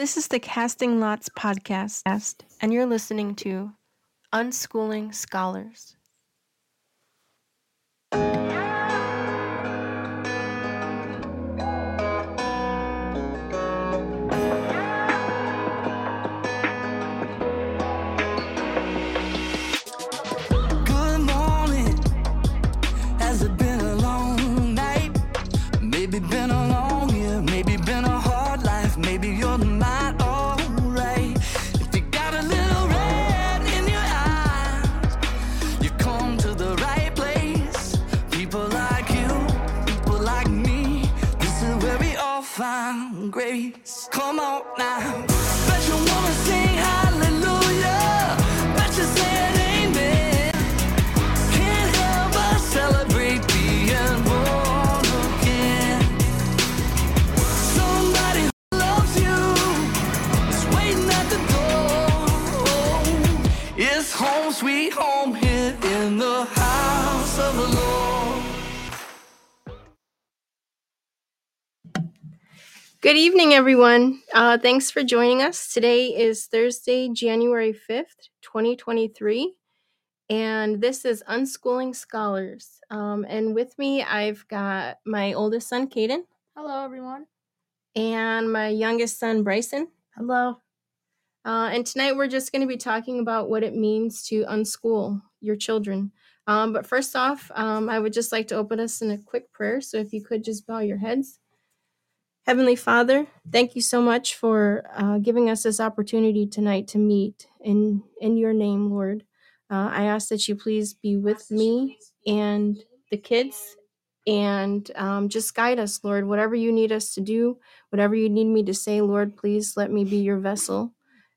This is the Casting Lots podcast, and you're listening to Unschooling Scholars. Good evening, everyone. Uh, thanks for joining us. Today is Thursday, January 5th, 2023, and this is Unschooling Scholars. Um, and with me, I've got my oldest son, Caden, Hello, everyone. and my youngest son, Bryson. Hello. Uh, and tonight we're just going to be talking about what it means to unschool your children. Um, but first off, um, I would just like to open us in a quick prayer. So if you could just bow your heads. Heavenly Father, thank you so much for uh, giving us this opportunity tonight to meet in in your name, Lord. Uh, I ask that you please be with me and the kids, and um, just guide us, Lord. Whatever you need us to do, whatever you need me to say, Lord, please let me be your vessel,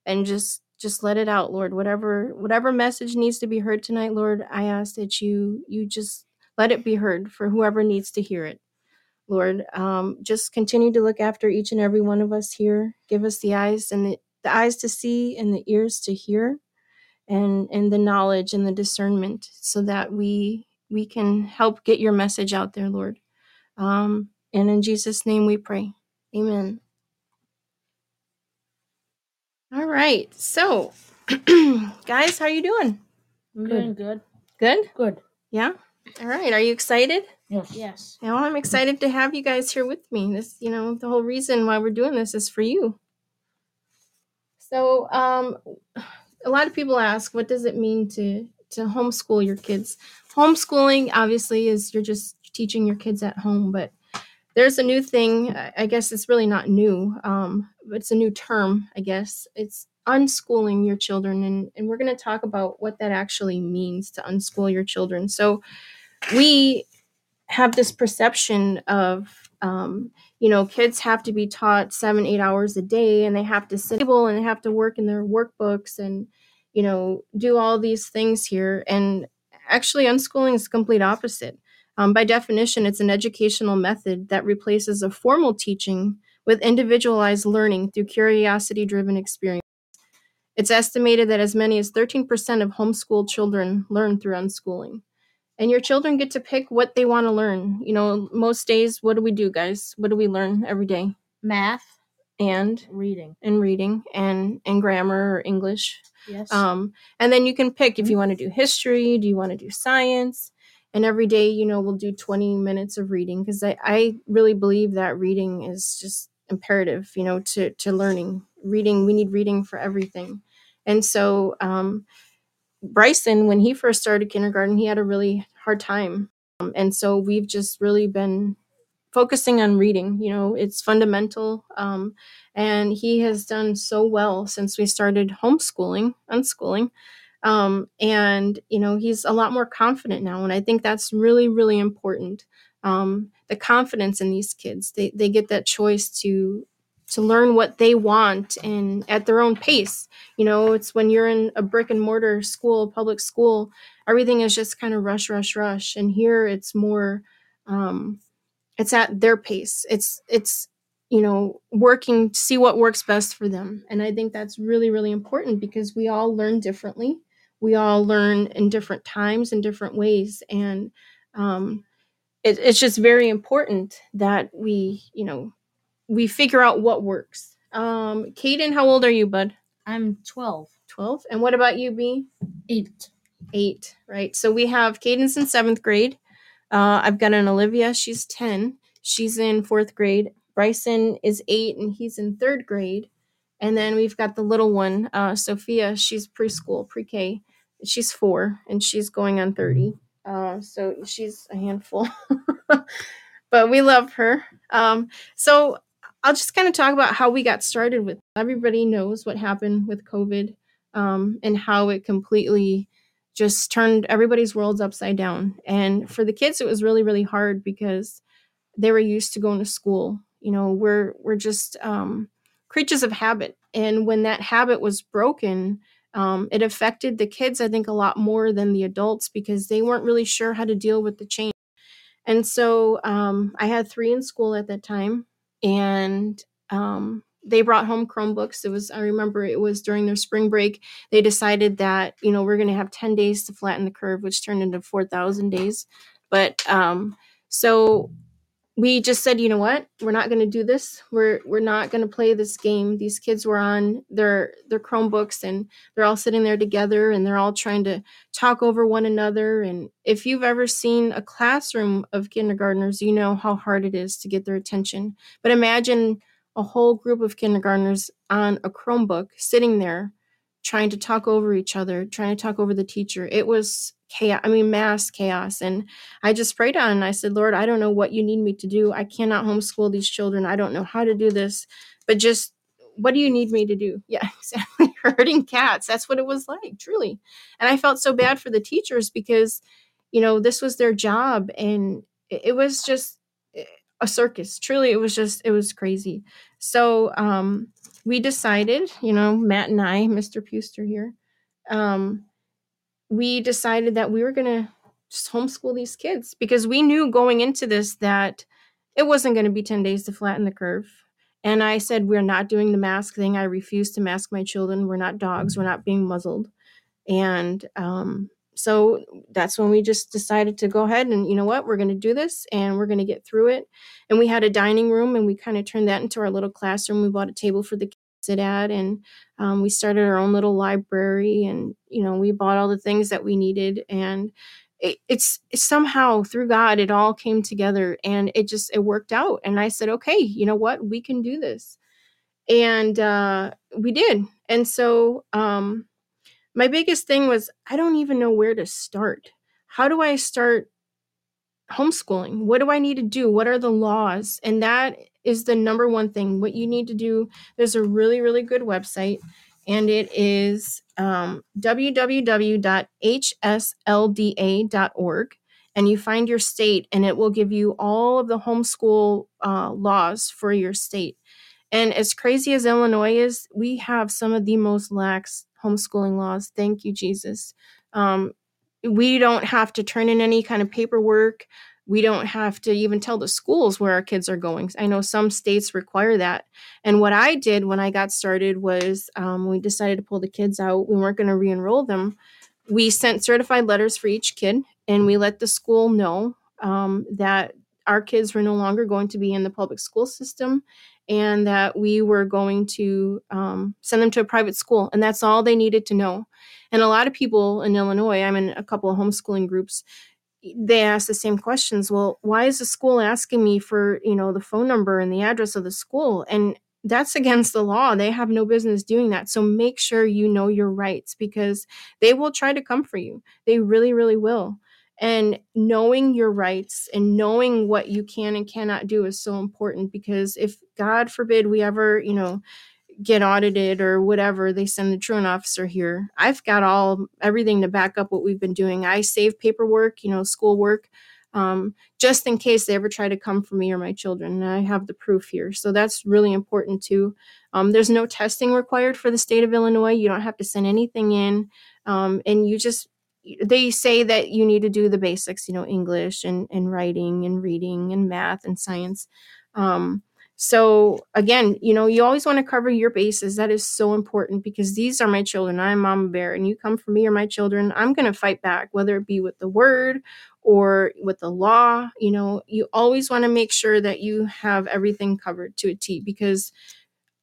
and just just let it out, Lord. Whatever whatever message needs to be heard tonight, Lord, I ask that you you just let it be heard for whoever needs to hear it. Lord. Um, just continue to look after each and every one of us here. Give us the eyes and the, the eyes to see and the ears to hear, and and the knowledge and the discernment, so that we we can help get your message out there, Lord. Um, and in Jesus' name we pray. Amen. All right. So, guys, how are you doing? I'm Good. doing good. Good. Good. Yeah. All right. Are you excited? Yes. Yes. Yeah, well, I'm excited to have you guys here with me. This, you know, the whole reason why we're doing this is for you. So, um, a lot of people ask, what does it mean to to homeschool your kids? Homeschooling, obviously, is you're just teaching your kids at home, but there's a new thing. I I guess it's really not new. Um, but it's a new term, I guess. It's unschooling your children, and and we're going to talk about what that actually means to unschool your children. So, we have this perception of um, you know kids have to be taught seven eight hours a day and they have to sit table and they have to work in their workbooks and you know do all these things here. And actually unschooling is complete opposite. Um, by definition it's an educational method that replaces a formal teaching with individualized learning through curiosity driven experience. It's estimated that as many as 13% of homeschooled children learn through unschooling and your children get to pick what they want to learn. You know, most days, what do we do, guys? What do we learn every day? Math, And reading. and reading and and grammar or English. Yes. Um, and then you can pick if you want to do history, do you want to do science? And every day, you know, we'll do 20 minutes of reading because I, I really believe that reading is just imperative, you know, to to learning. Reading, we need reading for everything. And so um Bryson, when he first started kindergarten, he had a really hard time. Um, and so we've just really been focusing on reading. You know, it's fundamental. Um, and he has done so well since we started homeschooling, unschooling. Um, and, you know, he's a lot more confident now. And I think that's really, really important. Um, the confidence in these kids, they, they get that choice to to learn what they want and at their own pace. You know it's when you're in a brick and mortar school public school everything is just kind of rush rush rush. And here it's more um it's at their pace. It's it's you know working to see what works best for them. And i think that's really really important because we all learn differently. We all learn in different times and different ways. And um it, it's just very important that we you know we figure out what works Um, Caden, how old are you, bud? I'm 12. 12. And what about you, B? Eight. Eight, right? So we have Caden's in seventh grade. Uh, I've got an Olivia, she's 10. She's in fourth grade. Bryson is eight and he's in third grade. And then we've got the little one, uh, Sophia, she's preschool, pre K. She's four and she's going on 30. Uh, so she's a handful, but we love her. Um, so I'll just kind of talk about how we got started with everybody knows what happened with COVID um, and how it completely just turned everybody's worlds upside down. And for the kids, it was really, really hard because they were used to going to school. You know, we're we're just um, creatures of habit, and when that habit was broken, um, it affected the kids, I think, a lot more than the adults because they weren't really sure how to deal with the change. And so um, I had three in school at that time, and um, they brought home Chromebooks. It was, I remember it was during their spring break. They decided that, you know, we're going to have 10 days to flatten the curve, which turned into 4,000 days. But um, so we just said, you know what, we're not going to do this. We're we're not going to play this game. These kids were on their their Chromebooks and they're all sitting there together and they're all trying to talk over one another. And if you've ever seen a classroom of kindergartners, you know how hard it is to get their attention. But imagine a whole group of kindergartners on a Chromebook sitting there trying to talk over each other, trying to talk over the teacher. It was chaos. I mean, mass chaos. And I just prayed on and I said, Lord, I don't know what you need me to do. I cannot homeschool these children. I don't know how to do this, but just what do you need me to do? Yeah, exactly. Hurting cats. That's what it was like, truly. And I felt so bad for the teachers because, you know, this was their job and it was just eh, a circus. Truly, it was just, it was crazy. So, um, we decided, you know, Matt and I, Mr. Puster here, um, we decided that we were going to just homeschool these kids because we knew going into this that it wasn't going to be 10 days to flatten the curve. And I said, We're not doing the mask thing. I refuse to mask my children. We're not dogs. We're not being muzzled. And um, so that's when we just decided to go ahead and, you know what, we're going to do this and we're going to get through it. And we had a dining room and we kind of turned that into our little classroom. We bought a table for the kids to sit at and um, we started our own little library and you know we bought all the things that we needed and it, it's, it's somehow through god it all came together and it just it worked out. And i said okay you know what? We can do this. And uh, we did. And so um, my biggest thing was i don't even know where to start. How do i start homeschooling? What do i need to do? What are the laws? And that is the number one thing. What you need to do there's a really really good website and it is um, www.hslda.org and you find your state and it will give you all of the homeschool uh, laws for your state. And as crazy as illinois is we have some of the most lax homeschooling laws thank you jesus um, we don't have to turn in any kind of paperwork. We don't have to even tell the schools where our kids are going. I know some states require that. And what I did when I got started was um, we decided to pull the kids out. We weren't going to re enroll them. We sent certified letters for each kid and we let the school know um, that our kids were no longer going to be in the public school system and that we were going to um, send them to a private school. And that's all they needed to know. And a lot of people in Illinois, I'm in a couple of homeschooling groups, they ask the same questions. Well, why is the school asking me for, you know, the phone number and the address of the school? And that's against the law. They have no business doing that. So make sure you know your rights because they will try to come for you. They really, really will. And knowing your rights and knowing what you can and cannot do is so important because if, God forbid, we ever, you know, get audited or whatever, they send the truant officer here. I've got all everything to back up what we've been doing. I save paperwork, you know, schoolwork, um, just in case they ever try to come for me or my children. I have the proof here. So that's really important too. Um, there's no testing required for the state of Illinois. You don't have to send anything in. Um, and you just they say that you need to do the basics, you know, English and, and writing and reading and math and science. Um, so again, you know, you always want to cover your bases. That is so important because these are my children. I'm Mama Bear, and you come for me or my children. I'm going to fight back, whether it be with the word or with the law. You know, you always want to make sure that you have everything covered to a T because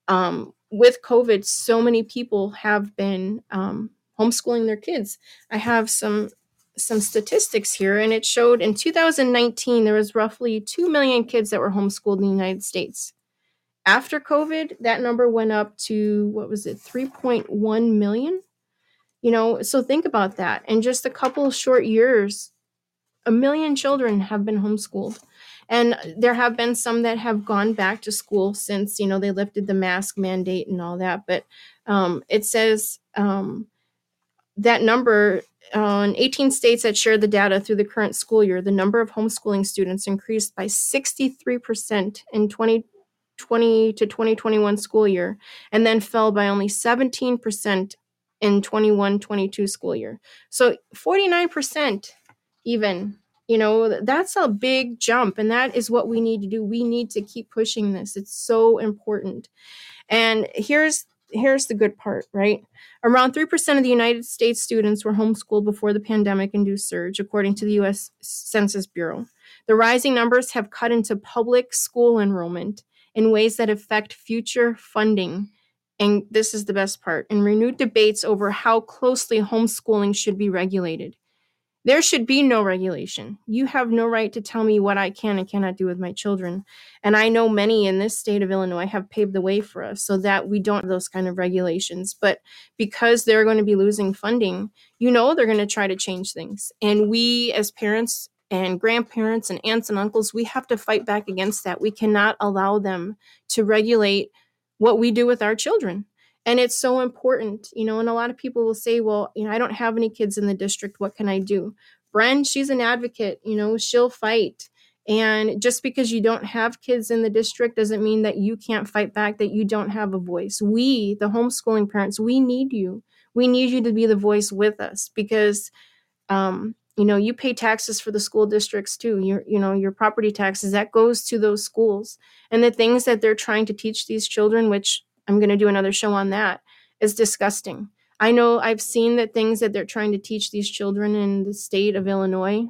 um, with COVID, so many people have been um, homeschooling their kids. I have some some statistics here, and it showed in 2019 there was roughly two million kids that were homeschooled in the United States. After COVID, that number went up to what was it, 3.1 million? You know, so think about that. In just a couple short years, a million children have been homeschooled. And there have been some that have gone back to school since, you know, they lifted the mask mandate and all that. But um, it says um, that number on 18 states that share the data through the current school year, the number of homeschooling students increased by 63% in 2020 to 2021 school year, and then fell by only 17% in 21 22 school year. So 49% even you know that's a big jump and that is what we need to do. We need to keep pushing this. It's so important. And here's here's the good part right? Around 3% of the united states students were homeschooled before the pandemic induced surge according to the us census bureau. The rising numbers have cut into public school enrollment in ways that affect future funding. And this is the best part and renewed debates over how closely homeschooling should be regulated there should be no regulation. You have no right to tell me what I can and cannot do with my children. And I know many in this state of Illinois have paved the way for us so that we don't have those kind of regulations. But because they're going to be losing funding, you know they're going to try to change things. And we, as parents and grandparents and aunts and uncles, we have to fight back against that. We cannot allow them to regulate what we do with our children and it's so important you know and a lot of people will say well you know i don't have any kids in the district what can i do? Bren she's an advocate you know she'll fight. And just because you don't have kids in the district doesn't mean that you can't fight back that you don't have a voice. We the homeschooling parents we need you. We need you to be the voice with us because um, you know you pay taxes for the school districts too. Your you know your property taxes that goes to those schools. And the things that they're trying to teach these children which I'm going to do another show on that. It's disgusting. I know I've seen the things that they're trying to teach these children in the state of Illinois,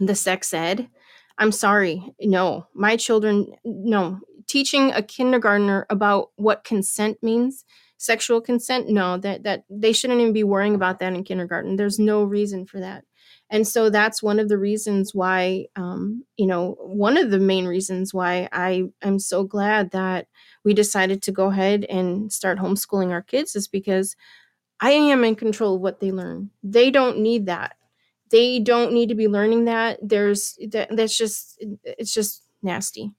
the sex ed. I'm sorry. No, my children, no. Teaching a kindergartner about what consent means, sexual consent, no, that, that they shouldn't even be worrying about that in kindergarten. There's no reason for that. And so that's one of the reasons why, um, you know, one of the main reasons why I am so glad that we decided to go ahead and start homeschooling our kids is because I am in control of what they learn. They don't need that. They don't need to be learning that. There's that, that's just it's just nasty.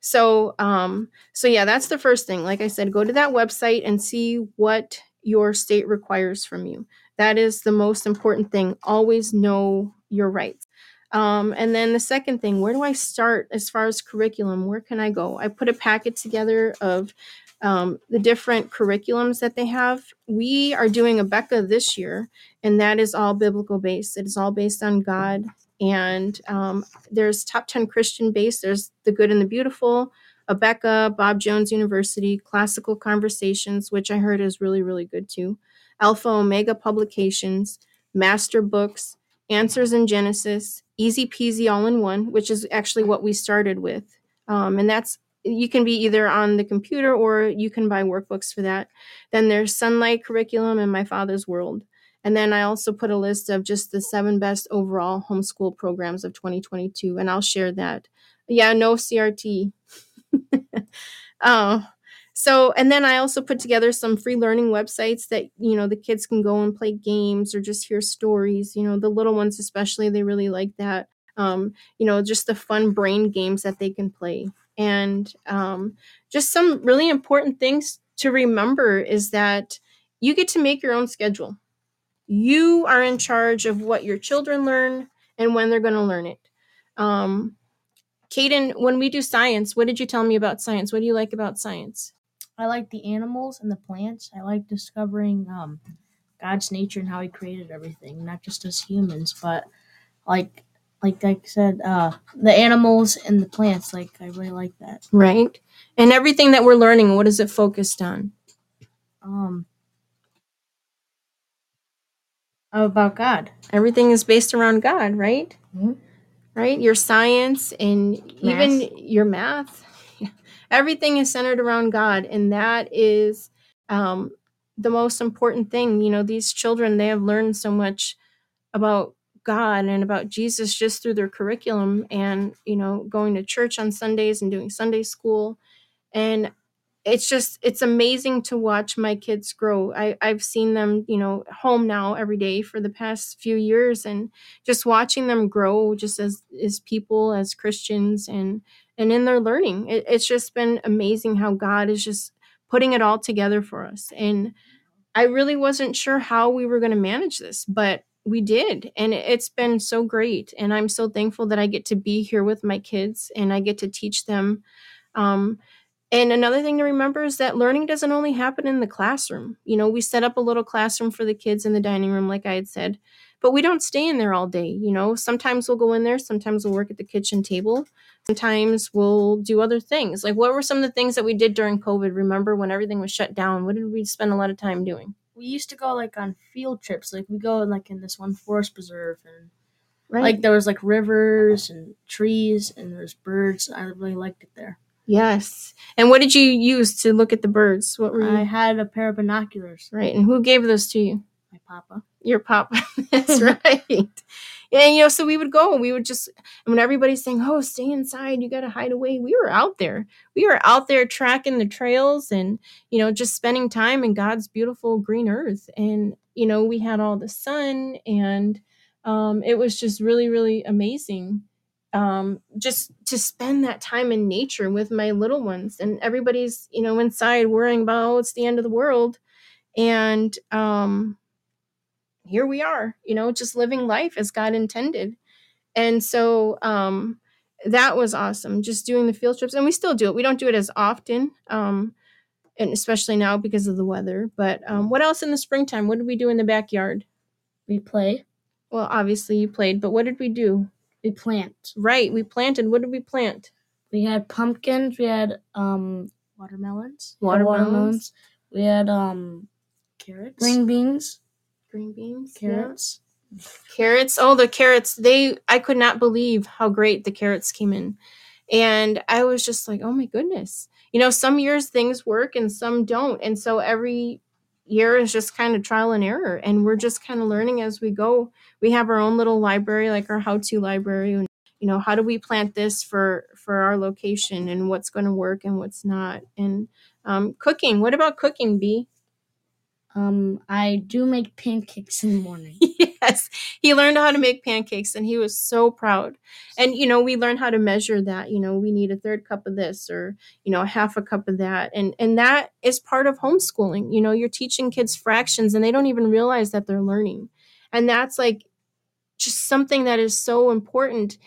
So um so yeah, that's the first thing. Like I said, go to that website and see what your state requires from you. That is the most important thing. Always know your rights. Um, and then the second thing, where do I start as far as curriculum? Where can I go? I put a packet together of um, the different curriculums that they have. We are doing Abeka this year, and that is all biblical based. It is all based on God. And um, there's top 10 Christian based, there's The Good and the Beautiful, Abeka, Bob Jones University, Classical Conversations, which I heard is really, really good too, Alpha Omega Publications, Master Books, Answers in Genesis, Easy Peasy All in One, which is actually what we started with. Um, and that's you can be either on the computer or you can buy workbooks for that. Then there's Sunlight Curriculum and My Father's World. And then I also put a list of just the seven best overall homeschool programs of 2022, and I'll share that. Yeah, no CRT. oh, so, and then I also put together some free learning websites that, you know, the kids can go and play games or just hear stories. You know, the little ones, especially, they really like that. Um, you know, just the fun brain games that they can play. And um, just some really important things to remember is that you get to make your own schedule. You are in charge of what your children learn and when they're going to learn it. Um, Caden, when we do science, what did you tell me about science? What do you like about science? I like the animals and the plants. I like discovering um, God's nature and how He created everything, not just as humans, but like like I said, uh, the animals and the plants. Like I really like that. Right. And everything that we're learning, what is it focused on? Um, about God. Everything is based around God, right? Mm-hmm. Right. Your science and Math. even your math everything is centered around God, and that is um, the most important thing. You know, these children they have learned so much about God and about Jesus just through their curriculum, and you know, going to church on Sundays and doing Sunday school, and it's just it's amazing to watch my kids grow. I, I've seen them, you know, home now every day for the past few years and just watching them grow just as as people, as Christians and and in their learning. It, it's just been amazing how God is just putting it all together for us. And I really wasn't sure how we were going to manage this, but we did. And it- it's been so great. And I'm so thankful that I get to be here with my kids and I get to teach them um, and another thing to remember is that learning doesn't only happen in the classroom. You know, we set up a little classroom for the kids in the dining room, like I had said, but we don't stay in there all day. You know, sometimes we'll go in there, sometimes we'll work at the kitchen table, sometimes we'll do other things. Like, what were some of the things that we did during COVID? Remember when everything was shut down? What did we spend a lot of time doing? We used to go like on field trips. Like we go like in this one forest preserve and Right. like there was like rivers and trees and there's birds. I really liked it there. yes. And what did you use to look at the birds? What were you? I had a pair of binoculars. right. And who gave those to you? My papa. Your papa. That's right. And you know, so we would go. And we would just and when everybody's saying, "Oh, stay inside. You got to hide away." We were out there. We were out there tracking the trails and you know just spending time in God's beautiful green earth. And you know, we had all the sun, and um, it was just really, really amazing. Um, just to spend that time in nature with my little ones, and everybody's you know inside worrying about oh, it's the end of the world, and um, here we are, you know, just living life as God intended. And so um that was awesome. Just doing the field trips and we still do it. We don't do it as often. Um and especially now because of the weather. But um what else in the springtime? What did we do in the backyard? We play. Well, obviously you played, but what did we do? We plant. Right, we planted. What did we plant? We had pumpkins. We had um watermelons. Watermelons. We had um Carrots. green beans, green beans. yeah. carrots. carrots. Oh the carrots. They i could not believe how great the carrots came in. And i was just like oh my goodness. You know some years things work and some don't. And so every year is just kind of trial and error. And we're just kind of learning as we go. We have our own little library like our how to library and you know how do we plant this for for our location and what's going to work and what's not. And um, cooking. What about cooking b Um, I do make pancakes in the morning. yes. He learned how to make pancakes and he was so proud. And you know we learned how to measure that you know we need a third cup of this or you know a half a cup of that. And and that is part of homeschooling. You know you're teaching kids fractions and they don't even realize that they're learning. And that's like just something that is so important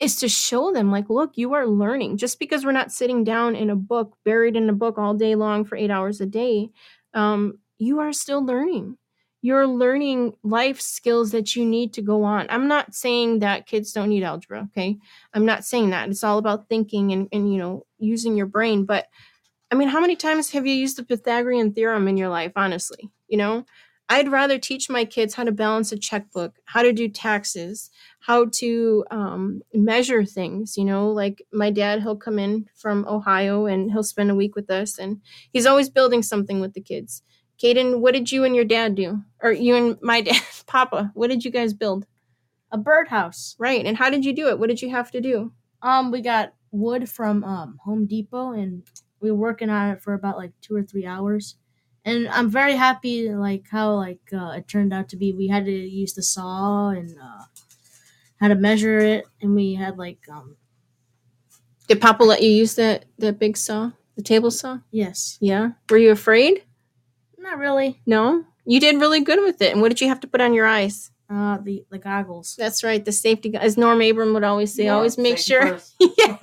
is to show them like look you are learning. Just because we're not sitting down in a book buried in a book all day long for eight hours a day um, you are still learning you're learning life skills that you need to go on. I'm not saying that kids don't need algebra, okay? I'm not saying that. It's all about thinking and, and you know, using your brain. But I mean, how many times have you used the Pythagorean theorem in your life, honestly? You know, I'd rather teach my kids how to balance a checkbook, how to do taxes, how to um, measure things. You know, like my dad, he'll come in from Ohio and he'll spend a week with us, and he's always building something with the kids. Caden, what did you and your dad do? Or you and my dad, Papa, what did you guys build? A birdhouse. Right. And how did you do it? What did you have to do? Um, we got wood from um Home Depot, and we were working on it for about like two or three hours. And I'm very happy, like how like uh, it turned out to be. We had to use the saw and uh, had to measure it, and we had like um Did Papa let you use that that big saw, the table saw? yes, Yeah. Were you afraid? Not really. No. You did really good with it. And what did you have to put on your eyes? Uh, the the goggles. That's right, the safety. As Norm Abram would always say, Yeah, always make sure. yeah,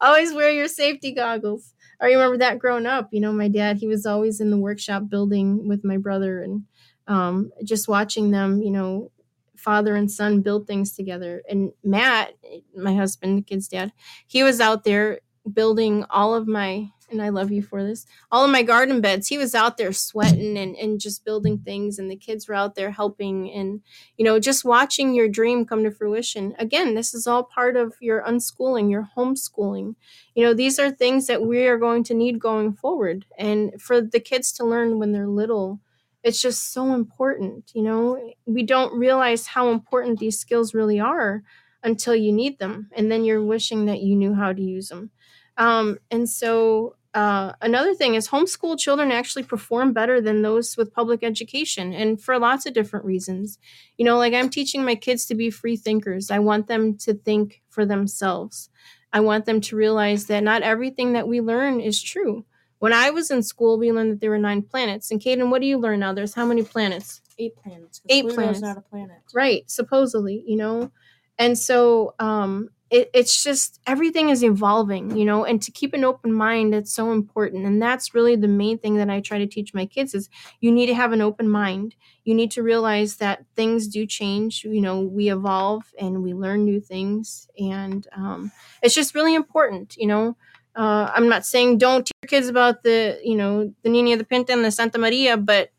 always wear your safety goggles. I remember that growing up. You know, my dad, he was always in the workshop building with my brother and um, just watching them, you know, father and son build things together. And Matt, my husband, the kid's dad, he was out there building all of my and I love you for this. All of my garden beds, he was out there sweating and, and just building things, and the kids were out there helping and, you know, just watching your dream come to fruition. Again, this is all part of your unschooling, your homeschooling. You know, these are things that we are going to need going forward. And for the kids to learn when they're little, it's just so important. You know, we don't realize how important these skills really are until you need them. And then you're wishing that you knew how to use them. Um, and so uh, another thing is homeschool children actually perform better than those with public education and for lots of different reasons. You know like i'm teaching my kids to be free thinkers. I want them to think for themselves. I want them to realize that not everything that we learn is true. When i was in school we learned that there were nine planets. And Caden, what do you learn now? There's how many planets? Eight planets Eight Pluto's planets. not a planet. right supposedly you know? And so um it, it's just everything is evolving you know and to keep an open mind it's so important and that's really the main thing that i try to teach my kids is you need to have an open mind. You need to realize that things do change you know we evolve and we learn new things and um, it's just really important you know? Uh, i'm not saying don't teach your kids about the you know the nina the pinta and the santa maria but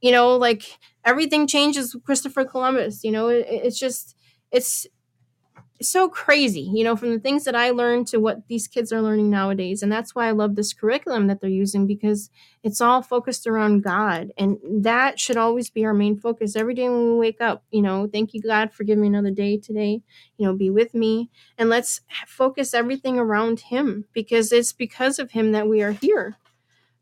you know like everything changes christopher columbus you know? It, it's just it's so crazy you know from the things that i learned to what these kids are learning nowadays. And that's why i love this curriculum that they're using because it's all focused around god. And that should always be our main focus every day when we wake up. You know thank you god for giving me another day today. You know be with me. And let's focus everything around him because it's because of him that we are here.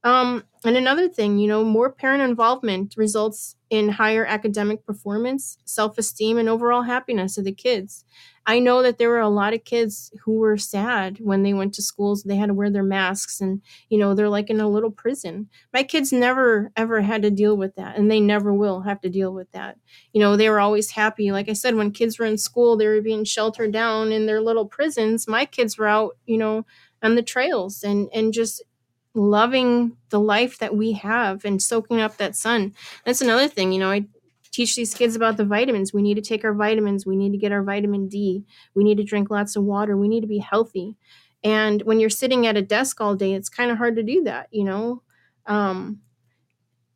Um, and another thing, you know, more parent involvement results in higher academic performance, self esteem, and overall happiness of the kids. I know that there were a lot of kids who were sad when they went to schools. They had to wear their masks and, you know, they're like in a little prison. My kids never, ever had to deal with that, and they never will have to deal with that. You know, they were always happy. Like I said, when kids were in school, they were being sheltered down in their little prisons. My kids were out, you know, on the trails and, and just loving the life that we have and soaking up that sun. That's another thing, you know, I teach these kids about the vitamins. We need to take our vitamins, we need to get our vitamin D, we need to drink lots of water, we need to be healthy. And when you're sitting at a desk all day, it's kind of hard to do that, you know. Um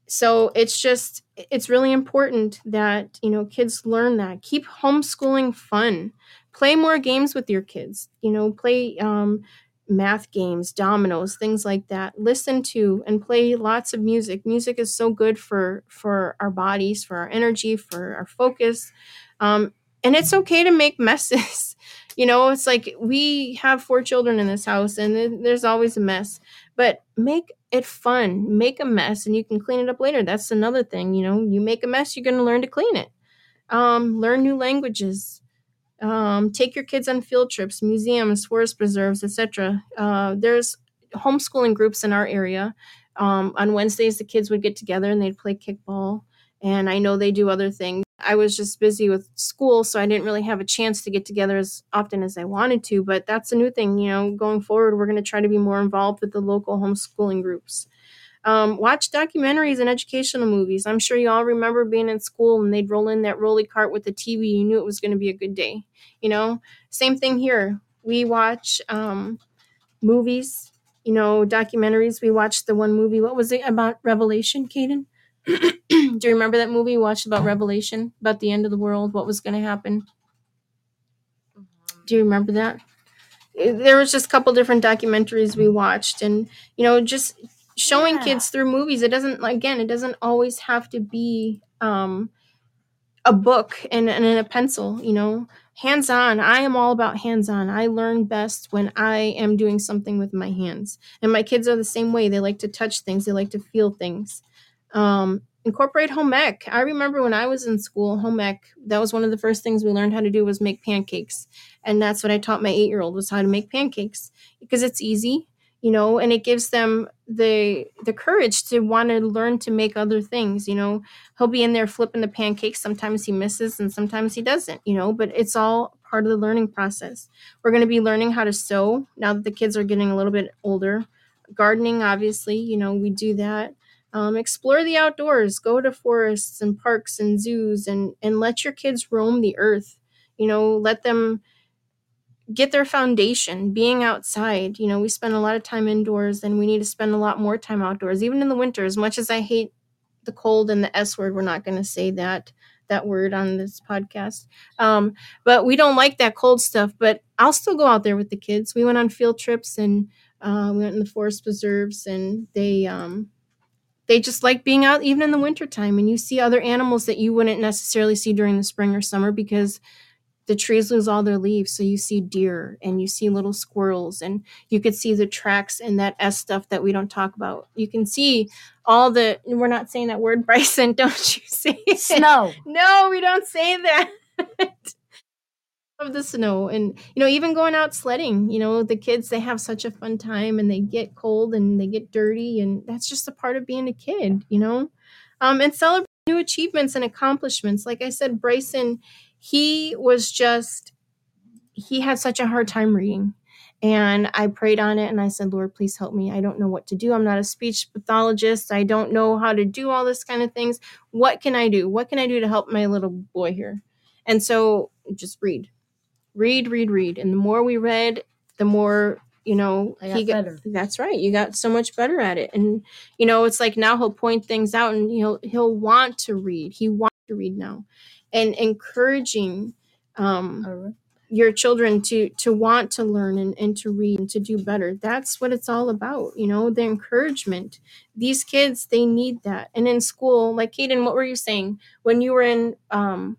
so it's just it's really important that, you know, kids learn that. Keep homeschooling fun. Play more games with your kids. You know, play um math games, dominoes, things like that. Listen to and play lots of music. Music is so good for for our bodies, for our energy, for our focus. Um, and it's okay to make messes. you know, it's like we have four children in this house, and there's always a mess. But make it fun. Make a mess, and you can clean it up later. That's another thing. You know, you make a mess, you're going to learn to clean it. Um, learn new languages um, take your kids on field trips, museums, forest preserves, etc. Uh, there's homeschooling groups in our area. Um, on Wednesdays, the kids would get together and they'd play kickball. And I know they do other things. I was just busy with school, so I didn't really have a chance to get together as often as I wanted to. But that's a new thing, you know. Going forward, we're going to try to be more involved with the local homeschooling groups. Um, watch documentaries and educational movies. I'm sure you all remember being in school and they'd roll in that rolly cart with the TV. You knew it was going to be a good day. You know, same thing here. We watch um, movies, you know, documentaries. We watched the one movie. What was it about Revelation, Caden? Do you remember that movie we watched about Revelation, about the end of the world, what was going to happen? Do you remember that? There was just a couple different documentaries we watched, and you know, just showing Yeah. kids through movies. It doesn't again, it doesn't always have to be um, a book and, and a pencil. You know, hands on. I am all about hands on. I learn best when I am doing something with my hands, and my kids are the same way. They like to touch things. They like to feel things. Um, incorporate home ec. I remember when I was in school, home ec. That was one of the first things we learned how to do was make pancakes, and that's what I taught my eight year old was how to make pancakes because it's easy, you know, and it gives them the the courage to want to learn to make other things. You know, he'll be in there flipping the pancakes. Sometimes he misses, and sometimes he doesn't. You know, but it's all part of the learning process. We're going to be learning how to sew now that the kids are getting a little bit older. Gardening, obviously, you know, we do that um, explore the outdoors go to forests and parks and zoos and and let your kids roam the earth you know let them get their foundation being outside you know we spend a lot of time indoors and we need to spend a lot more time outdoors even in the winter as much as i hate the cold and the s word we're not going to say that that word on this podcast um, but we don't like that cold stuff but i'll still go out there with the kids. We went on field trips and uh, we went in the forest preserves and they um, they just like being out even in the wintertime and you see other animals that you wouldn't necessarily see during the spring or summer because the trees lose all their leaves so you see deer and you see little squirrels and you could see the tracks and that s stuff that we don't talk about. You can see all the we're not saying that word bryson don't you say it? Snow. no we don't say that. Of the snow and you know even going out sledding you know the kids they have such a fun time and they get cold and they get dirty and that's just a part of being a kid you know? Um, and celebrate new achievements and accomplishments. Like i said bryson he was just he had such a hard time reading. And i prayed on it and i said lord please help me. I don't know what to do. I'm not a speech pathologist. I don't know how to do all this kind of things. What can i do? What can i do to help my little boy here? And so just read. Read read read. And the more we read the more you know I got better. that's right. You got so much better at it. And you know it's like now he'll point things out and he'll he'll want to read. He wants to read now and encouraging um Alright. your children to to want to learn and, and to read and to do better. That's what it's all about you know the encouragement. These kids they need that. And in school like Caden, what were you saying? When you were in um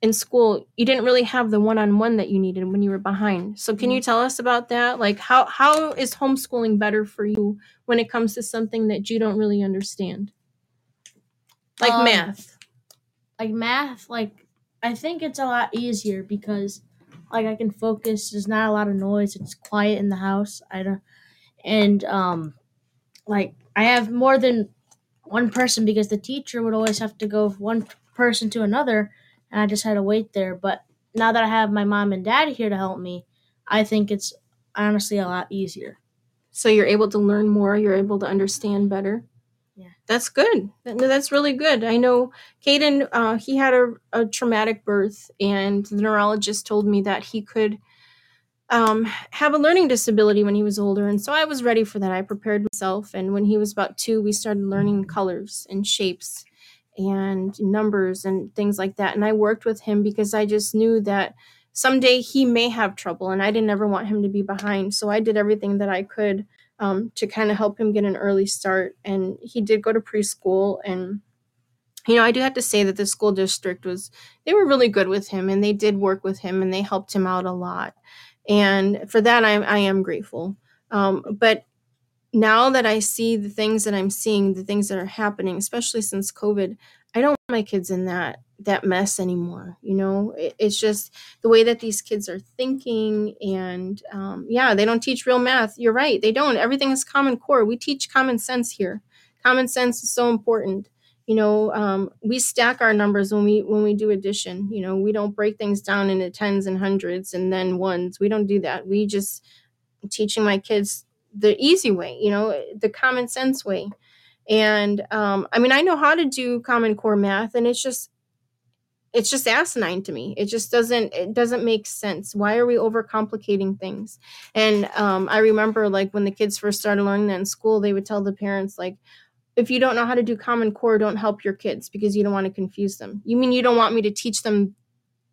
in school you didn't really have the one-on-one that you needed when you were behind. So can you tell us about that? Like how how is homeschooling better for you when it comes to something that you don't really understand? Like Um, math Like math, like I think it's a lot easier because like I can focus. There's not a lot of noise. It's quiet in the house. I don't, and um, like I have more than one person because the teacher would always have to go one person to another, and I just had to wait there. But now that I have my mom and dad here to help me, I think it's honestly a lot easier. so you're able to learn more you're able to understand better Yeah. that's good. That's really good. I know Caden, uh, he had a, a traumatic birth and the neurologist told me that he could um, have a learning disability when he was older and so i was ready for that. I prepared myself and when he was about two we started learning colors and shapes and numbers and things like that and i worked with him because i just knew that someday he may have trouble and i didn't ever want him to be behind so i did everything that i could um, to kind of help him get an early start. And he did go to preschool. And you know i do have to say that the school district was they were really good with him and they did work with him and they helped him out a lot. And for that i, I am grateful. Um, but now that i see the things that i'm seeing the things that are happening especially since covid i don't want my kids in that that mess anymore you know? It, it's just the way that these kids are thinking and um, yeah they don't teach real math. You're right they don't. Everything is common core. We teach common sense here. Common sense is so important you know? Um, we stack our numbers when we when we do addition you know? We don't break things down into tens and hundreds and then ones. We don't do that. We just teaching my kids the easy way you know? The common sense way. And um, i mean i know how to do common core math and it's just it's just asinine to me. It just doesn't it doesn't make sense. Why are we overcomplicating things? And um, i remember like when the kids first started learning that in school they would tell the parents like if you don't know how to do common core don't help your kids because you don't want to confuse them. You mean you don't want me to teach them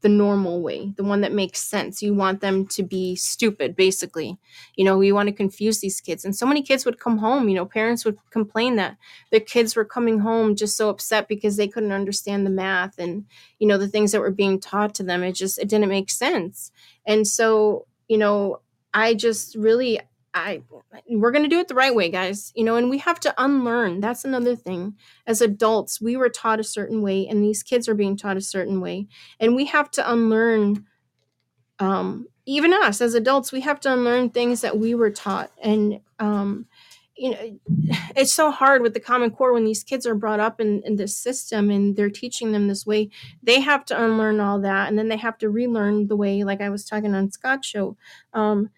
the normal way the one that makes sense. You want them to be stupid basically. You know you want to confuse these kids and so many kids would come home you know parents would complain that their kids were coming home just so upset because they couldn't understand the math and you know the things that were being taught to them. It just it didn't make sense. And so you know i just really i we're going to do it the right way guys you know and we have to unlearn that's another thing. As adults we were taught a certain way and these kids are being taught a certain way and we have to unlearn um even us as adults we have to unlearn things that we were taught and um you know it's so hard with the common core when these kids are brought up in, in this system and they're teaching them this way they have to unlearn all that and then they have to relearn the way like i was talking on scott's show um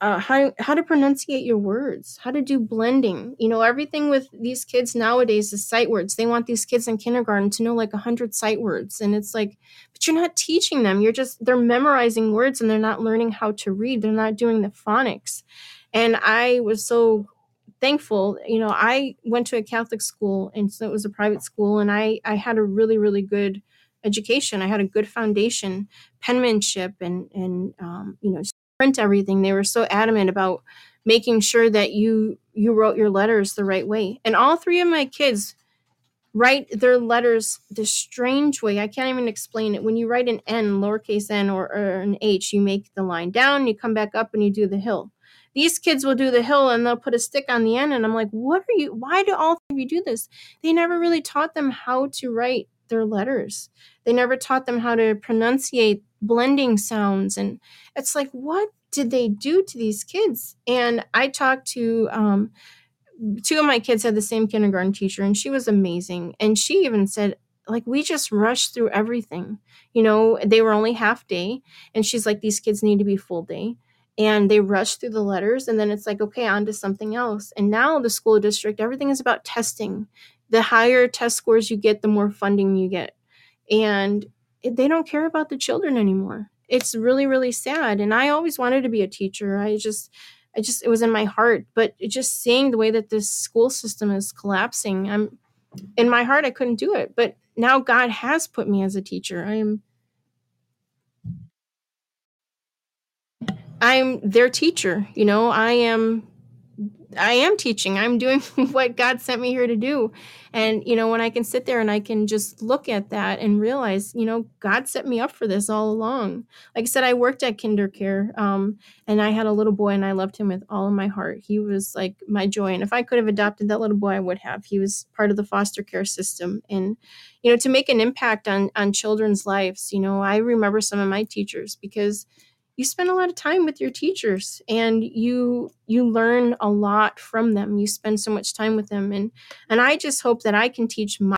uh, how how to pronunciate your words, how to do blending. You know, everything with these kids nowadays is sight words. They want these kids in kindergarten to know like a hundred sight words, and it's like, but you're not teaching them. You're just they're memorizing words and they're not learning how to read. They're not doing the phonics. And I was so thankful. You know, I went to a Catholic school, and so it was a private school, and I I had a really really good education. I had a good foundation, penmanship, and and um, you know print everything. They were so adamant about making sure that you you wrote your letters the right way. And all three of my kids write their letters the strange way. I can't even explain it. When you write an N, lowercase n, or, or an H, you make the line down, you come back up, and you do the hill. These kids will do the hill and they'll put a stick on the end. And I'm like, what are you? Why do all three of you do this? They never really taught them how to write their letters. They never taught them how to pronunciate blending sounds. And it's like, what did they do to these kids? And I talked to um, two of my kids had the same kindergarten teacher, and she was amazing. And she even said, like, we just rushed through everything. You know, they were only half day. And she's like, these kids need to be full day. And they rush through the letters, and then it's like, okay, on to something else. And now the school district, everything is about testing. The higher test scores you get, the more funding you get. And they don't care about the children anymore. It's really, really sad. And I always wanted to be a teacher. I just, I just, it was in my heart. But just seeing the way that this school system is collapsing, I'm in my heart, I couldn't do it. But now God has put me as a teacher. I am I'm their teacher. You know, I am I am teaching. I'm doing what God sent me here to do. And, you know, when I can sit there and I can just look at that and realize, you know, God set me up for this all along. Like I said, I worked at KinderCare um, and I had a little boy and I loved him with all of my heart. He was like my joy. And if I could have adopted that little boy, I would have. He was part of the foster care system. And, you know, to make an impact on, on children's lives, you know, I remember some of my teachers because – you spend a lot of time with your teachers and you you learn a lot from them. You spend so much time with them and and i just hope that i can teach my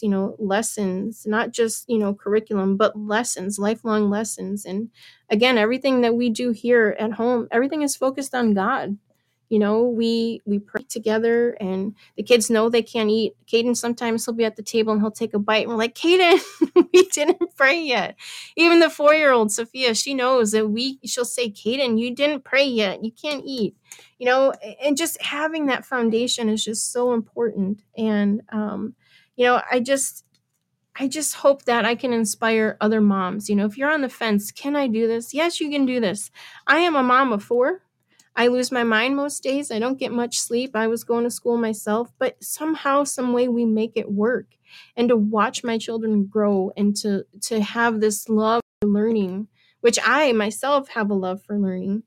you know lessons not just you know curriculum but lessons lifelong lessons. And again everything that we do here at home everything is focused on god you know we we pray together and the kids know they can't eat caden sometimes he'll be at the table and he'll take a bite and we're like caden we didn't pray yet even the four-year-old sophia she knows that we she'll say caden you didn't pray yet you can't eat you know and just having that foundation is just so important and um you know i just I just hope that I can inspire other moms. You know, if you're on the fence, can I do this? Yes, you can do this. I am a mom of four. I lose my mind most days. I don't get much sleep. I was going to school myself, but somehow, some way we make it work. And to watch my children grow and to to have this love for learning, which I myself have a love for learning,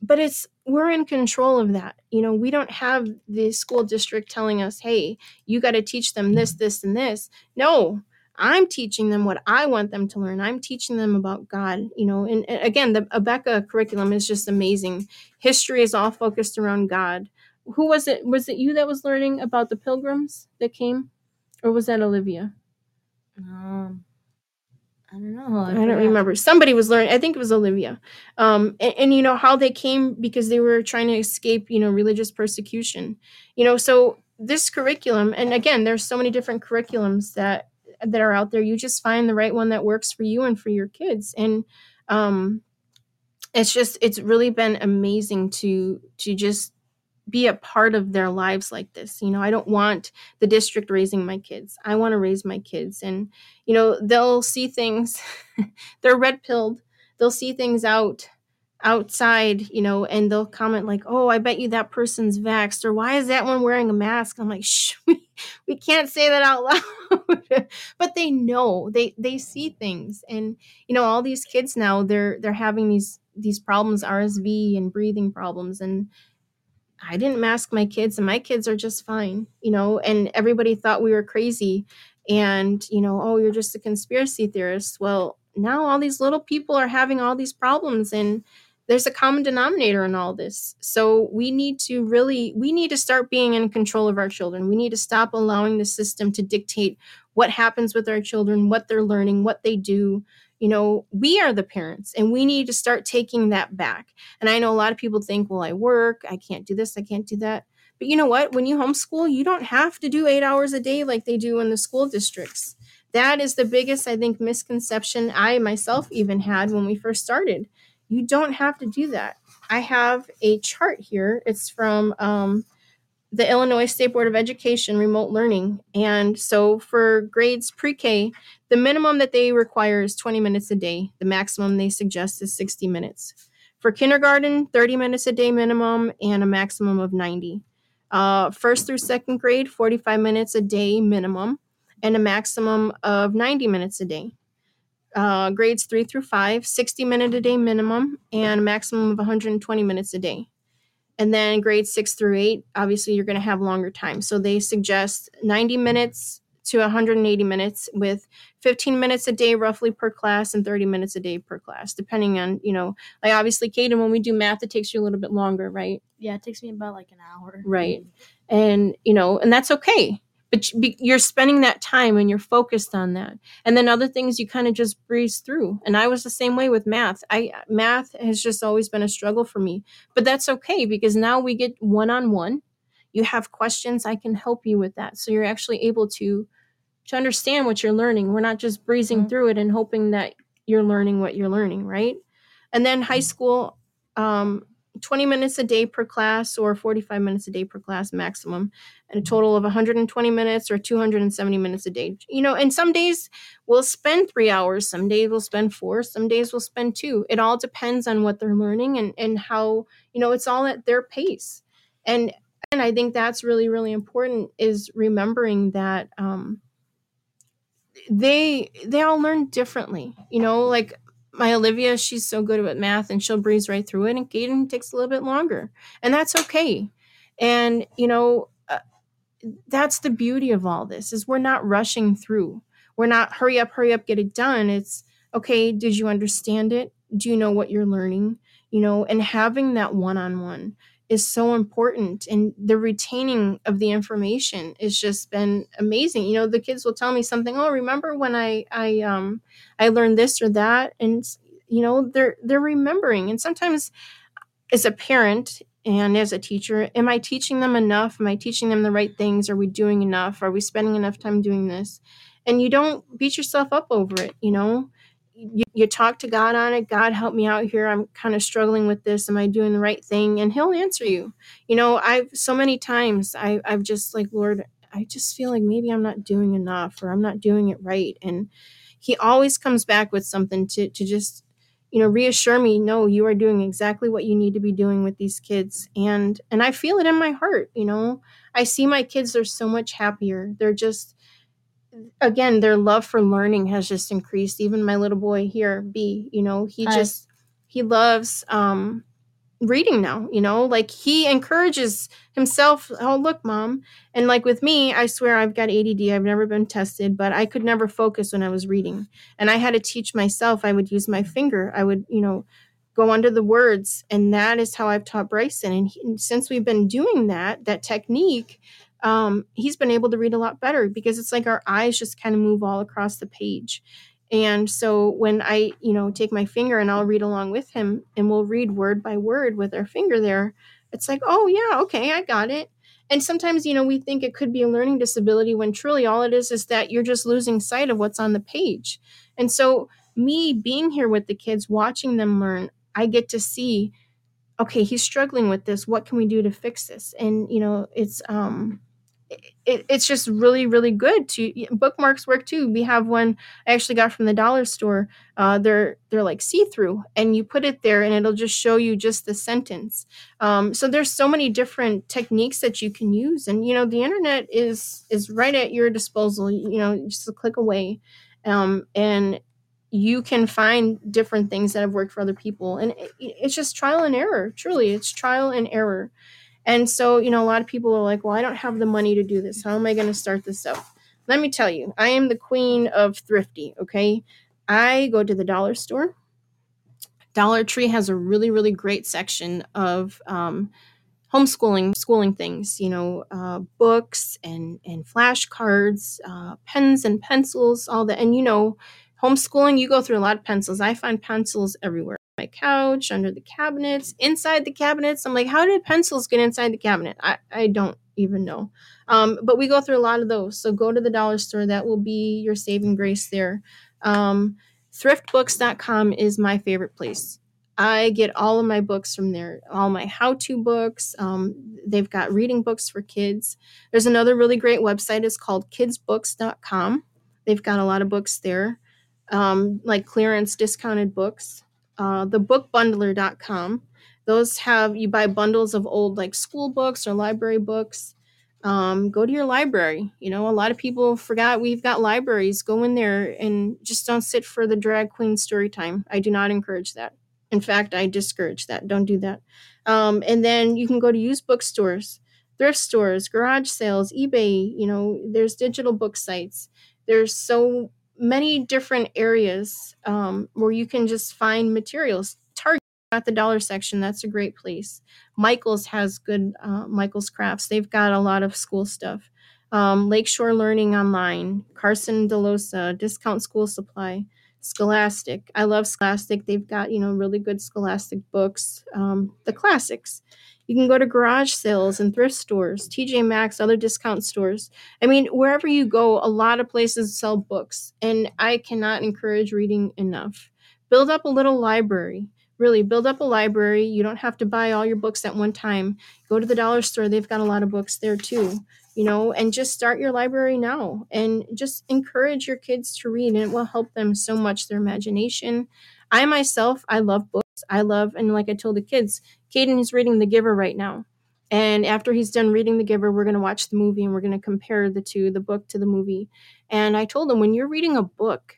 but it's we're in control of that. You know, we don't have the school district telling us, "Hey, you got to teach them this, this, and this." No, I'm teaching them what I want them to learn. I'm teaching them about God, you know. And, and again, the Abeka curriculum is just amazing. History is all focused around God. Who was it? Was it you that was learning about the pilgrims that came, or was that Olivia? Um, I don't know. I, I don't remember. Somebody was learning. I think it was Olivia. Um, and, and, you know how they came because they were trying to escape, you know, religious persecution. You know, so this curriculum, and again, there's so many different curriculums that that are out there you just find the right one that works for you and for your kids. And um it's just it's really been amazing to to just be a part of their lives like this. You know i don't want the district raising my kids. I want to raise my kids. And you know they'll see things they're red pilled they'll see things out outside, you know, and they'll comment like, "Oh, I bet you that person's vaxxed," or "Why is that one wearing a mask?" I'm like, "Shh, we, we can't say that out loud." but they know they they see things, and you know, all these kids now they're they're having these these problems, RSV and breathing problems, and I didn't mask my kids, and my kids are just fine, you know. And everybody thought we were crazy, and you know, oh, you're just a conspiracy theorist. Well, now all these little people are having all these problems, and there's a common denominator in all this. So we need to really we need to start being in control of our children. We need to stop allowing the system to dictate what happens with our children, what they're learning, what they do. you know we are the parents and we need to start taking that back and i know a lot of people think well i work i can't do this i can't do that but you know what when you homeschool you don't have to do eight hours a day like they do in the school districts that is the biggest i think misconception i myself even had when we first started you don't have to do that i have a chart here it's from um, the Illinois State Board of Education remote learning. And so for grades pre K, the minimum that they require is 20 minutes a day. The maximum they suggest is 60 minutes. For kindergarten, 30 minutes a day minimum and a maximum of 90. Uh, first through second grade, 45 minutes a day minimum and a maximum of 90 minutes a day. Uh, grades three through five, 60 minute a day minimum and a maximum of 120 minutes a day. And then grades six through eight, obviously, you're going to have longer time. So they suggest 90 minutes to 180 minutes with 15 minutes a day roughly per class and 30 minutes a day per class, depending on, you know, like obviously, Caden, when we do math, it takes you a little bit longer, right? Yeah, it takes me about like an hour. Right. And, you know, and that's okay but you're spending that time and you're focused on that. And then other things you kind of just breeze through. And i was the same way with math. I math has just always been a struggle for me. But that's okay because now we get one-on-one. You have questions i can help you with that. So you're actually able to to understand what you're learning. We're not just breezing mm-hmm. through it and hoping that you're learning what you're learning right? And then high school um, 20 minutes a day per class or 45 minutes a day per class maximum and a total of 120 minutes or 270 minutes a day. You know and some days we'll spend three hours some days we'll spend four some days we'll spend two. It all depends on what they're learning and and how you know it's all at their pace. And and i think that's really really important is remembering that um they they all learn differently you know like my Olivia, she's so good at math and she'll breeze right through it. And Caden takes a little bit longer, and that's okay. And you know, uh, that's the beauty of all this is we're not rushing through. We're not hurry up, hurry up, get it done. It's okay. Did you understand it? Do you know what you're learning? You know, and having that one-on-one is so important and the retaining of the information has just been amazing. You know the kids will tell me something oh remember when i i um i learned this or that? And you know they're they're remembering. And sometimes as a parent and as a teacher am i teaching them enough? Am i teaching them the right things? Are we doing enough? Are we spending enough time doing this? And you don't beat yourself up over it you know you, you talk to God on it. God, help me out here. I'm kind of struggling with this. Am I doing the right thing? And He'll answer you. You know, I've so many times I, I've just like, Lord, I just feel like maybe I'm not doing enough or I'm not doing it right. And He always comes back with something to to just you know reassure me no you are doing exactly what you need to be doing with these kids and and i feel it in my heart you know i see my kids they're so much happier they're just again their love for learning has just increased. Even my little boy here b you know he Hi. just he loves um reading now you know? Like he encourages himself oh look mom. And like with me i swear i've got add i've never been tested but i could never focus when i was reading. And i had to teach myself i would use my finger i would you know go under the words and that is how i've taught bryson. And, he, and since we've been doing that that technique um, he's been able to read a lot better because it's like our eyes just kind of move all across the page. And so when I, you know, take my finger and I'll read along with him and we'll read word by word with our finger there, it's like, oh, yeah, okay, I got it. And sometimes, you know, we think it could be a learning disability when truly all it is is that you're just losing sight of what's on the page. And so, me being here with the kids, watching them learn, I get to see, okay, he's struggling with this. What can we do to fix this? And, you know, it's, um, it, it's just really really good to bookmarks work too. We have one i actually got from the dollar store uh, they're they're like see-through and you put it there and it'll just show you just the sentence. Um, so there's so many different techniques that you can use and you know the internet is is right at your disposal you know just a click away. Um, and you can find different things that have worked for other people and it, it's just trial and error truly it's trial and error and so, you know, a lot of people are like, well, I don't have the money to do this. How am I going to start this up? Let me tell you, I am the queen of thrifty, okay? I go to the dollar store. Dollar Tree has a really, really great section of um, homeschooling, schooling things, you know, uh, books and, and flashcards, uh, pens and pencils, all that. And, you know, homeschooling, you go through a lot of pencils. I find pencils everywhere. My couch, under the cabinets, inside the cabinets. I'm like, how did pencils get inside the cabinet? I, I don't even know. Um, but we go through a lot of those. So go to the dollar store. That will be your saving grace there. Um, thriftbooks.com is my favorite place. I get all of my books from there, all my how to books. Um, they've got reading books for kids. There's another really great website. It's called kidsbooks.com. They've got a lot of books there, um, like clearance discounted books. Uh, thebookbundler.com. Those have, you buy bundles of old like school books or library books. Um, go to your library. You know, a lot of people forgot we've got libraries. Go in there and just don't sit for the drag queen story time. I do not encourage that. In fact, I discourage that. Don't do that. Um, and then you can go to used bookstores, thrift stores, garage sales, eBay. You know, there's digital book sites. There's so many different areas um, where you can just find materials. Target at the dollar section, that's a great place. Michael's has good uh, Michael's Crafts. They've got a lot of school stuff. Um, Lakeshore Learning Online, Carson Dellosa, Discount School Supply. Scholastic. I love Scholastic. They've got, you know, really good Scholastic books, um, the classics. You can go to garage sales and thrift stores, TJ Maxx, other discount stores. I mean, wherever you go, a lot of places sell books, and I cannot encourage reading enough. Build up a little library. Really, build up a library. You don't have to buy all your books at one time. Go to the dollar store, they've got a lot of books there too you know, and just start your library now and just encourage your kids to read and it will help them so much their imagination. I myself, I love books. I love, and like I told the kids, Caden is reading The Giver right now. And after he's done reading The Giver, we're going to watch the movie and we're going to compare the two, the book to the movie. And I told him, when you're reading a book,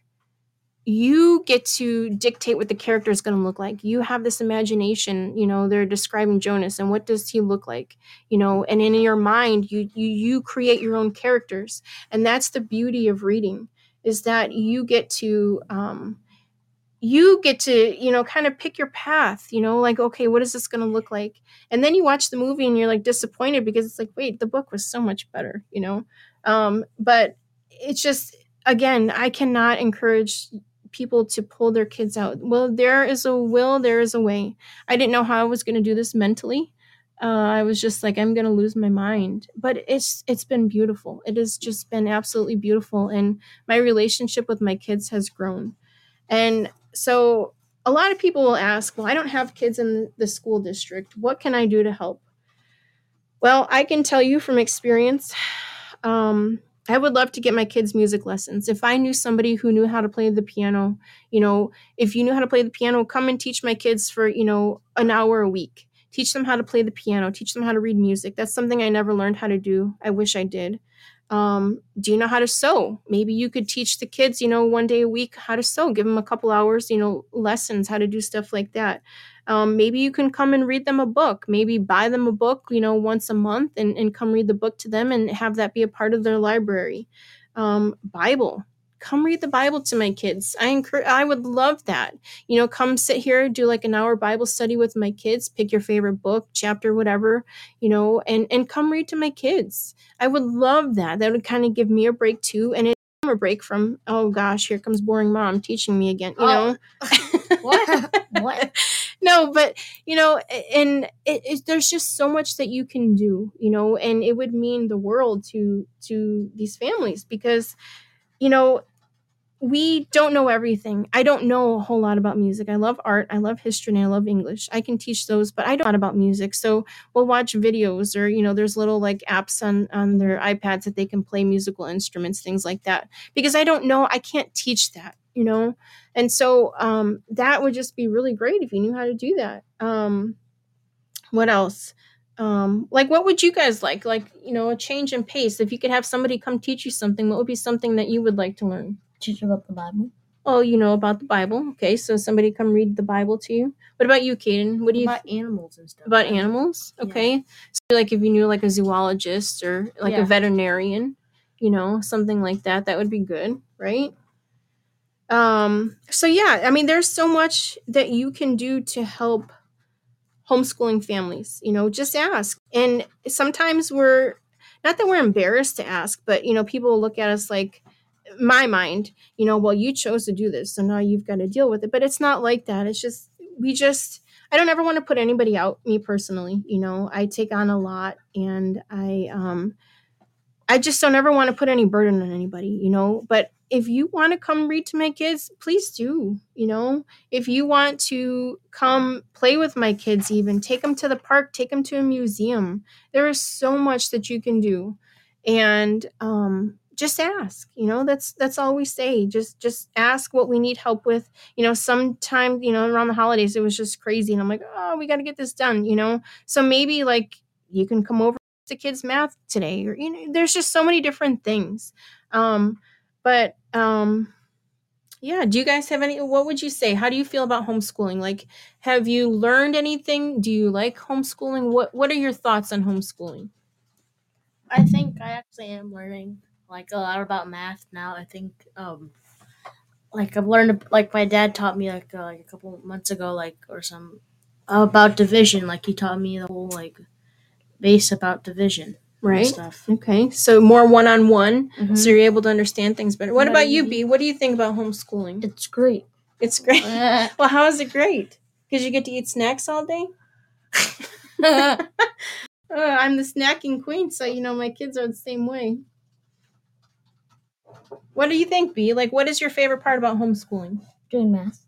you get to dictate what the character is going to look like. You have this imagination, you know, they're describing Jonas and what does he look like, you know, and in your mind you you you create your own characters. And that's the beauty of reading is that you get to um you get to, you know, kind of pick your path, you know, like okay, what is this going to look like? And then you watch the movie and you're like disappointed because it's like, wait, the book was so much better, you know. Um but it's just again, I cannot encourage people to pull their kids out. Well, there is a will, there is a way. I didn't know how I was going to do this mentally. Uh, I was just like, I'm going to lose my mind. But it's it's been beautiful. It has just been absolutely beautiful, and my relationship with my kids has grown. And so, a lot of people will ask, "Well, I don't have kids in the school district. What can I do to help?" Well, I can tell you from experience. Um, I would love to get my kids music lessons. If I knew somebody who knew how to play the piano, you know, if you knew how to play the piano, come and teach my kids for, you know, an hour a week. Teach them how to play the piano, teach them how to read music. That's something I never learned how to do. I wish I did. Um, do you know how to sew? Maybe you could teach the kids, you know, one day a week how to sew. Give them a couple hours, you know, lessons, how to do stuff like that. Um, maybe you can come and read them a book. Maybe buy them a book, you know, once a month and, and come read the book to them and have that be a part of their library. Um, Bible. Come read the Bible to my kids. I encourage, I would love that. You know, come sit here, do like an hour Bible study with my kids, pick your favorite book, chapter, whatever, you know, and and come read to my kids. I would love that. That would kind of give me a break too. And it a break from oh gosh here comes boring mom teaching me again you Oh. know What? What? no but you know and it, it, there's just so much that you can do you know and it would mean the world to to these families because you know we don't know everything i don't know a whole lot about music i love art i love history and i love english i can teach those but i don't know about music so we'll watch videos or you know there's little like apps on on their ipads that they can play musical instruments things like that because i don't know i can't teach that you know and so um, that would just be really great if you knew how to do that. Um, what else? Um, like, what would you guys like? Like, you know, a change in pace. If you could have somebody come teach you something, what would be something that you would like to learn? Teach about the Bible. Oh, you know about the Bible. Okay, so somebody come read the Bible to you. What about you, Caden? What do you about animals and stuff. about animals? Yeah. Okay, so like if you knew like a zoologist or like a veterinarian, you know, something like that, that would be good, right? Um, so yeah, I mean, there's so much that you can do to help homeschooling families. You know, just ask. And sometimes we're not that we're embarrassed to ask, but you know, people look at us like my mind, you know, well, you chose to do this, so now you've got to deal with it. But it's not like that. It's just we just I don't ever want to put anybody out, me personally. You know, I take on a lot and I um I just don't ever want to put any burden on anybody, you know. But if you want to come read to my kids, please do, you know. If you want to come play with my kids, even take them to the park, take them to a museum. There is so much that you can do, and um, just ask. You know, that's that's all we say. Just just ask what we need help with. You know, sometime you know around the holidays it was just crazy, and I'm like, oh, we got to get this done. You know, so maybe like you can come over to kids math today or you know there's just so many different things um but um yeah do you guys have any what would you say how do you feel about homeschooling like have you learned anything do you like homeschooling what what are your thoughts on homeschooling I think I actually am learning like a lot about math now. I think um like I've learned like my dad taught me like uh, like a couple months ago like or some about division. Like he taught me the whole like base about division right stuff. okay so more one-on-one Mhm. so you're able to understand things better what about you b what do you think about homeschooling It's great. it's great well how is it great because you get to eat snacks all day uh, I'm the snacking queen, so you know my kids are the same way. What do you think, B? Like, what is your favorite part about homeschooling? Doing math.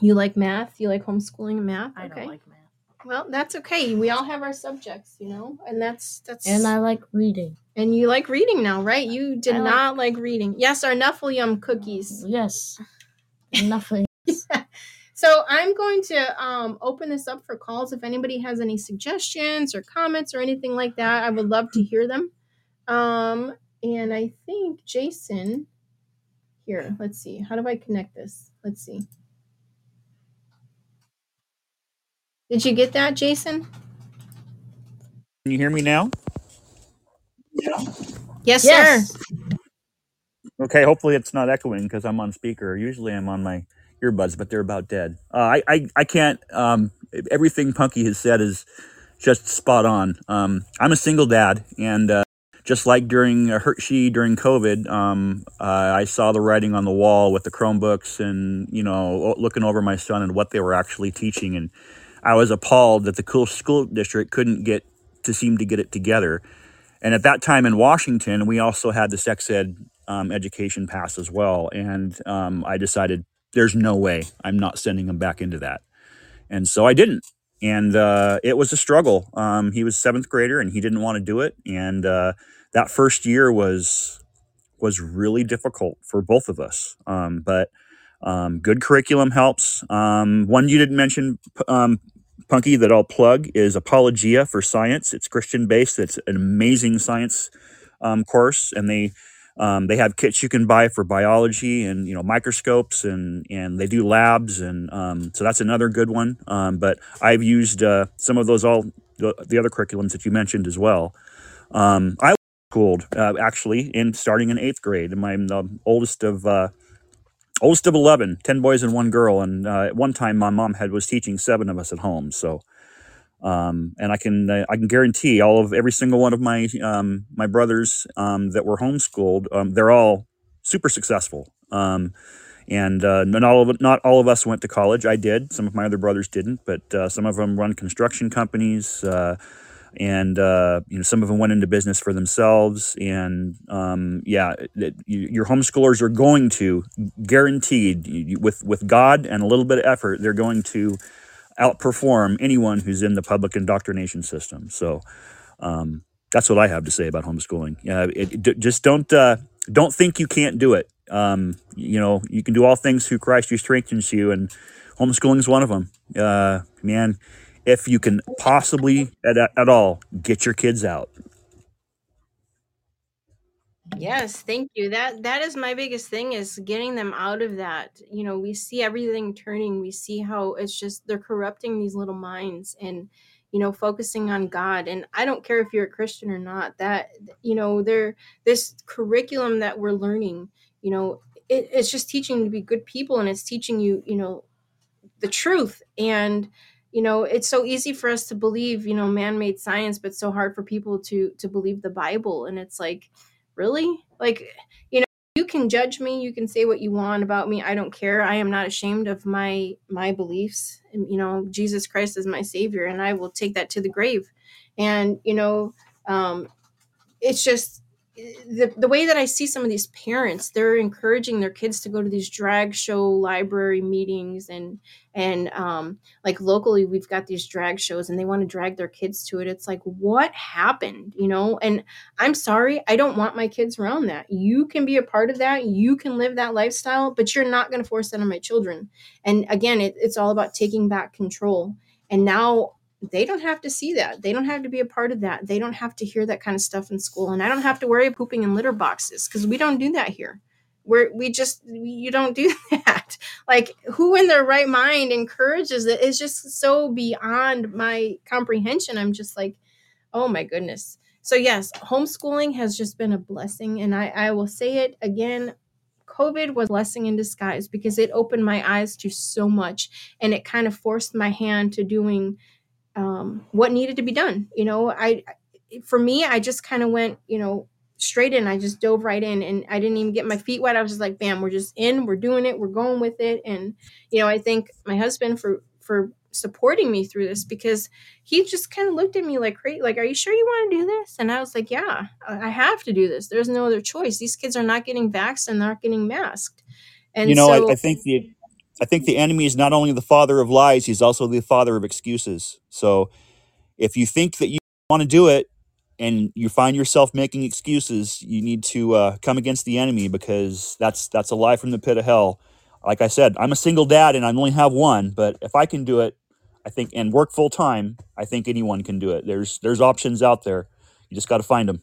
You like math? You like homeschooling and math? I okay. don't like math. Well, that's okay. We all have our subjects, you know, and that's that's. And I like reading. and you like reading now, right? You did I like- not like reading. Yes, our Nuffle cookies. Yes. Nothing. So I'm going to um, open this up for calls. If anybody has any suggestions or comments or anything like that, I would love to hear them. Um, and I think Jason, here, let's see. How do I connect this? Let's see. Did you get that, Jason? Can you hear me now? Yes, Yes. sir. Okay, hopefully it's not echoing because I'm on speaker. Usually I'm on my earbuds, but they're about dead. Uh, I, I I can't. Um, everything Punky has said is just spot on. Um, I'm a single dad, and uh, just like during uh, Hershey during COVID, um, uh, I saw the writing on the wall with the Chromebooks, and you know, looking over my son and what they were actually teaching, and I was appalled that the cool school district couldn't get to seem to get it together. And at that time in Washington, we also had the sex ed um, education pass as well. And um, I decided there's no way I'm not sending him back into that. And so I didn't. And uh, it was a struggle. Um, he was seventh grader and he didn't want to do it. And uh, that first year was was really difficult for both of us. Um, but um, good curriculum helps. Um, one you didn't mention, um, Punky, that I'll plug is Apologia for Science. It's Christian based. It's an amazing science um, course, and they um, they have kits you can buy for biology and you know microscopes and and they do labs and um, so that's another good one. Um, but I've used uh, some of those all the, the other curriculums that you mentioned as well. Um, I was schooled uh, actually in starting in eighth grade, and I'm the oldest of. Uh, oldest of 11 10 boys and one girl and uh, at one time my mom had was teaching seven of us at home so um, and I can uh, I can guarantee all of every single one of my um, my brothers um, that were homeschooled um, they're all super successful. Um, and uh, not all of not all of us went to college. I did. Some of my other brothers didn't but uh, some of them run construction companies uh, and uh, you know some of them went into business for themselves. And um, yeah it, you, your homeschoolers are going to guaranteed with with God and a little bit of effort they're going to outperform anyone who's in the public indoctrination system. So um, that's what I have to say about homeschooling. Yeah, it, it- just don't uh, don't think you can't do it. Um, you know, you can do all things through Christ who strengthens you, and homeschooling is one of them. Uh, man, if you can possibly at, at all get your kids out, Yes, thank you. That that is my biggest thing is getting them out of that. You know, we see everything turning. We see how it's just they're corrupting these little minds and you know, focusing on God. And I don't care if you're a Christian or not. That you know, they're this curriculum that we're learning, you know, it, it's just teaching you to be good people and it's teaching you, you know, the truth and you know it's so easy for us to believe you know man-made science but so hard for people to to believe the bible and it's like really? Like you know you can judge me you can say what you want about me i don't care i am not ashamed of my my beliefs you know jesus christ is my savior and i will take that to the grave. And you know um it's just the, the way that I see some of these parents, they're encouraging their kids to go to these drag show library meetings and and um, like locally we've got these drag shows and they want to drag their kids to it. It's like what happened, you know? And I'm sorry, I don't want my kids around that. You can be a part of that, you can live that lifestyle, but you're not going to force that on my children. And again, it, it's all about taking back control. And now they don't have to see that. They don't have to be a part of that. They don't have to hear that kind of stuff in school. And I don't have to worry about pooping in litter boxes because we don't do that here. We're, we just, you don't do that. Like, who in their right mind encourages it? It's just so beyond my comprehension. I'm just like, oh my goodness. So, yes, homeschooling has just been a blessing. And I, I will say it again COVID was a blessing in disguise because it opened my eyes to so much and it kind of forced my hand to doing um, what needed to be done. You know, I for me, I just kind of went, you know, straight in. I just dove right in, and I didn't even get my feet wet. I was just like, "Bam, we're just in. We're doing it. We're going with it." And you know, I thank my husband for for supporting me through this because he just kind of looked at me like, "Great, like, are you sure you want to do this?" And I was like, "Yeah, I have to do this. There's no other choice. These kids are not getting vaxxed and not getting masked." And You know, so, I, I think the I think the enemy is not only the father of lies, he's also the father of excuses. So if you think that you want to do it and you find yourself making excuses, you need to uh, come against the enemy because that's that's a lie from the pit of hell. Like I said, I'm a single dad and I only have one, but if I can do it, I think and work full time, I think anyone can do it. There's there's options out there. You just got to find them.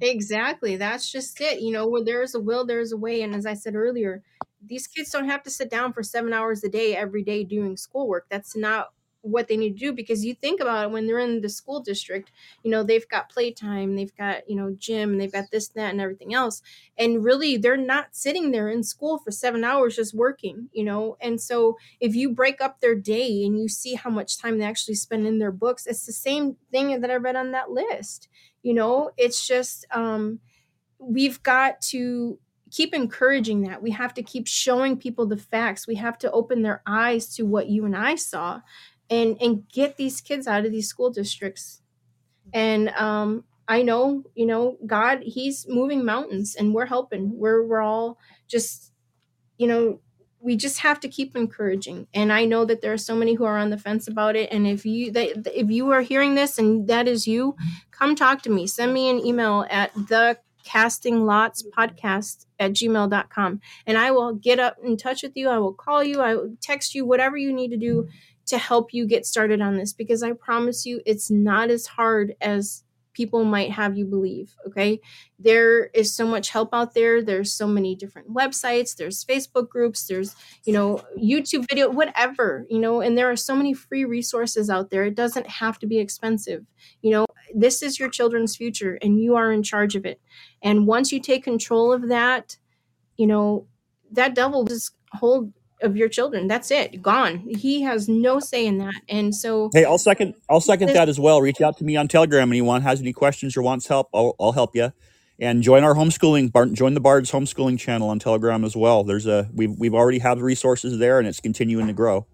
Exactly. That's just it. You know, where there's a will, there's a way. And as I said earlier, these kids don't have to sit down for seven hours a day every day doing schoolwork. That's not what they need to do because you think about it when they're in the school district, you know, they've got playtime, they've got, you know, gym, and they've got this, that, and everything else. And really, they're not sitting there in school for seven hours just working, you know. And so if you break up their day and you see how much time they actually spend in their books, it's the same thing that I read on that list. You know, it's just um we've got to keep encouraging that. We have to keep showing people the facts. We have to open their eyes to what you and I saw and and get these kids out of these school districts. And um I know, you know, God, he's moving mountains and we're helping. We're we're all just you know, we just have to keep encouraging. And I know that there are so many who are on the fence about it. And if you that if you are hearing this and that is you, come talk to me. Send me an email at the casting lots podcast at gmail.com and i will get up in touch with you. I will call you. I will text you whatever you need to do to help you get started on this because i promise you it's not as hard as people might have you believe okay? There is so much help out there. There's so many different websites. There's facebook groups. There's you know youtube video whatever you know? And there are so many free resources out there. It doesn't have to be expensive you know this is your children's future and you are in charge of it and once you take control of that you know that devil just hold of your children that's it gone he has no say in that and so Hey, I'll second I'll second this that as well. Reach out to me on Telegram anyone has any questions or wants help. I'll, I'll help you. And join our homeschooling Bar- join the Bards homeschooling channel on Telegram as well. There's a we've we've already have resources there and it's continuing to grow.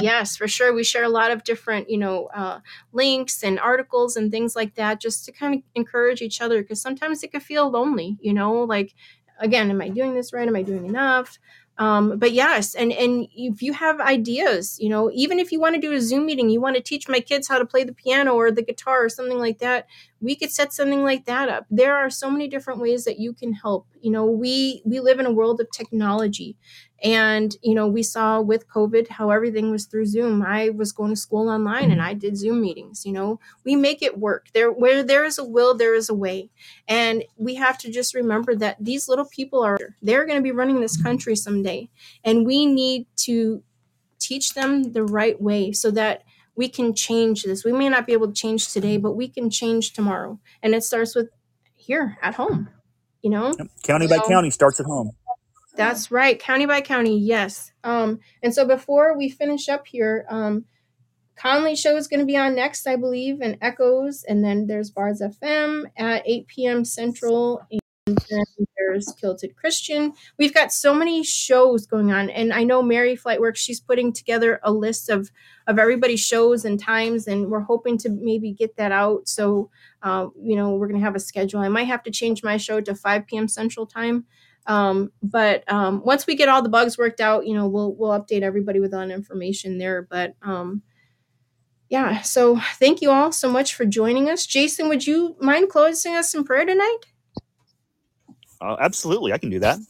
Yes, for sure. We share a lot of different, you know, uh, links and articles and things like that just to kind of encourage each other because sometimes it can feel lonely, you know, like, again, am I doing this right? Am I doing enough? Um, but yes, and and if you have ideas, you know, even if you want to do a Zoom meeting, you want to teach my kids how to play the piano or the guitar or something like that, we could set something like that up. There are so many different ways that you can help. You know, we we live in a world of technology, and you know, we saw with COVID how everything was through Zoom. I was going to school online and mm-hmm. I did Zoom meetings. You know, we make it work. There, where there is a will, there is a way. And we have to just remember that these little people are, they're going to be running this country someday. And we need to teach them the right way so that we can change this. We may not be able to change today, but we can change tomorrow. And it starts with here at home, you know? County by county starts at home. That's right, county by county, yes. Um, and so before we finish up here, um, Conley show is going to be on next, I believe, and Echoes, and then there's Bars FM at 8 p.m. Central, and then there's Kilted Christian. We've got so many shows going on, and I know Mary Flightworks. She's putting together a list of of everybody's shows and times, and we're hoping to maybe get that out. So, uh, you know, we're going to have a schedule. I might have to change my show to 5 p.m. Central Time. Um, but um, once we get all the bugs worked out, you know, we'll we'll update everybody with all that information there. But um, yeah, so thank you all so much for joining us. Jason, would you mind closing us in prayer tonight? Uh, absolutely, I can do that.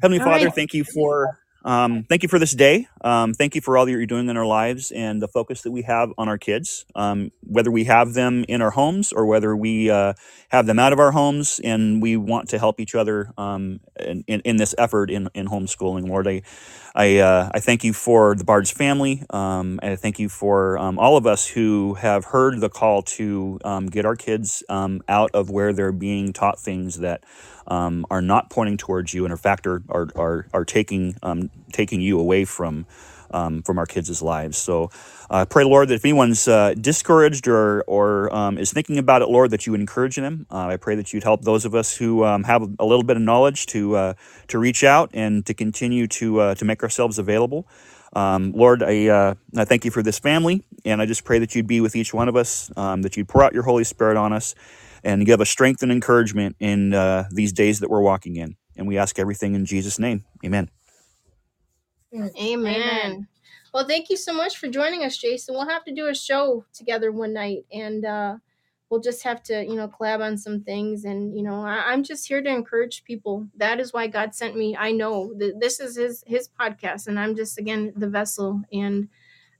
Heavenly All Father, right. thank you for um, thank you for this day. Um, thank you for all that you're doing in our lives and the focus that we have on our kids. Um, whether we have them in our homes or whether we uh, have them out of our homes, and we want to help each other um, in, in, in this effort in, in homeschooling. Lord, I I, uh, I thank you for the Bard's family. Um, and I thank you for um, all of us who have heard the call to get our kids out of where they're being taught things that um, are not pointing towards you and in fact are, are, are, taking, um, taking you away from, um, from our kids' lives. So I pray, Lord, that if anyone's uh, discouraged or, or um, is thinking about it, Lord, that you encourage them. Uh, I pray that you'd help those of us who um, have a little bit of knowledge to, uh, to reach out and to continue to, uh, to make ourselves available. Um, Lord, I, uh, I thank you for this family, and I just pray that you'd be with each one of us, um, that you'd pour out your Holy Spirit on us, and give us strength and encouragement in uh, these days that we're walking in. And we ask everything in Jesus' name. Amen. Amen. Amen. Well, thank you so much for joining us, Jason. We'll have to do a show together one night, and uh, we'll just have to, you know, collab on some things. And you know, I, I'm just here to encourage people. That is why God sent me. I know that this is His His podcast, and I'm just again the vessel, and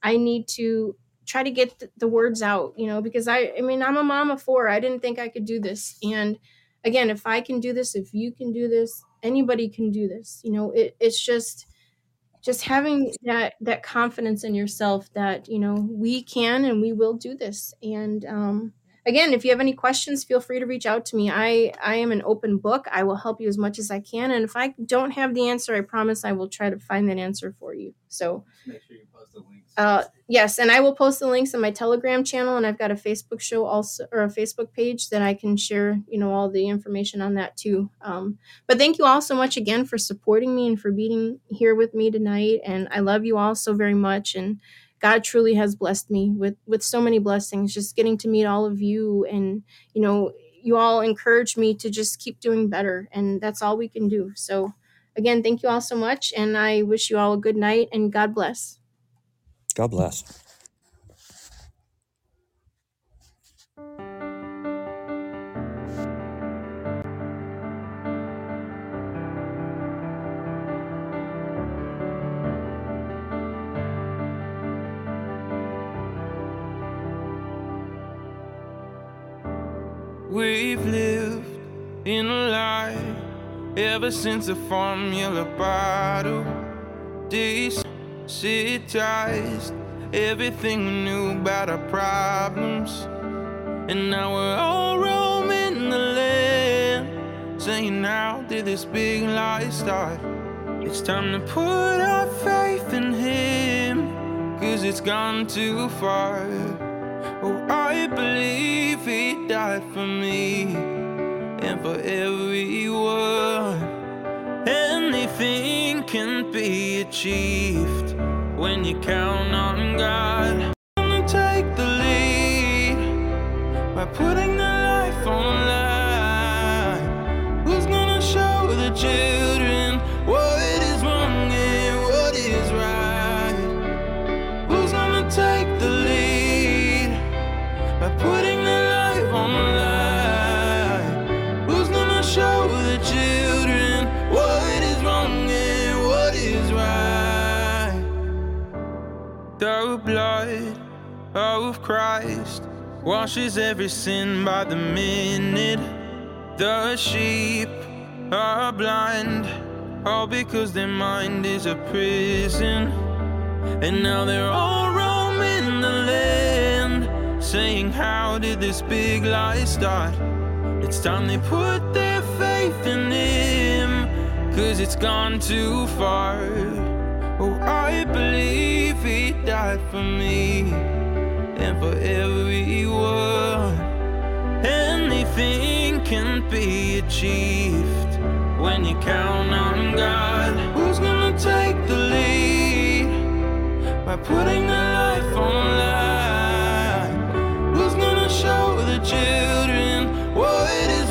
I need to try to get th- the words out. You know, because I, I mean, I'm a mom of four. I didn't think I could do this, and again, if I can do this, if you can do this, anybody can do this. You know, it, it's just just having that that confidence in yourself that you know we can and we will do this and um again if you have any questions feel free to reach out to me i i am an open book i will help you as much as i can and if i don't have the answer i promise i will try to find that answer for you so Make sure you. Uh, yes, and I will post the links on my Telegram channel, and I've got a Facebook show also, or a Facebook page that I can share, you know, all the information on that too. Um, but thank you all so much again for supporting me and for being here with me tonight, and I love you all so very much. And God truly has blessed me with with so many blessings. Just getting to meet all of you, and you know, you all encourage me to just keep doing better, and that's all we can do. So. Again, thank you all so much, and I wish you all a good night and God bless. God bless. We've lived in a lie ever since the formula bottle desensitized everything we knew about our problems. And now we're all roaming the land, saying, How did this big lie start? It's time to put our faith in Him, 'cause cause it's gone too far. Oh, I believe He died for me and for everyone. Anything can be achieved when you count on God. Gonna take the lead by putting The blood oh, of Christ washes every sin by the minute. The sheep are blind, all because their mind is a prison. And now they're all roaming the land, saying, How did this big lie start? It's time they put their faith in Him, cause it's gone too far. Oh, I believe He died. for me and for everyone. Anything can be achieved when you count on God. Who's gonna take the lead by putting their life on line? Who's gonna show the children what is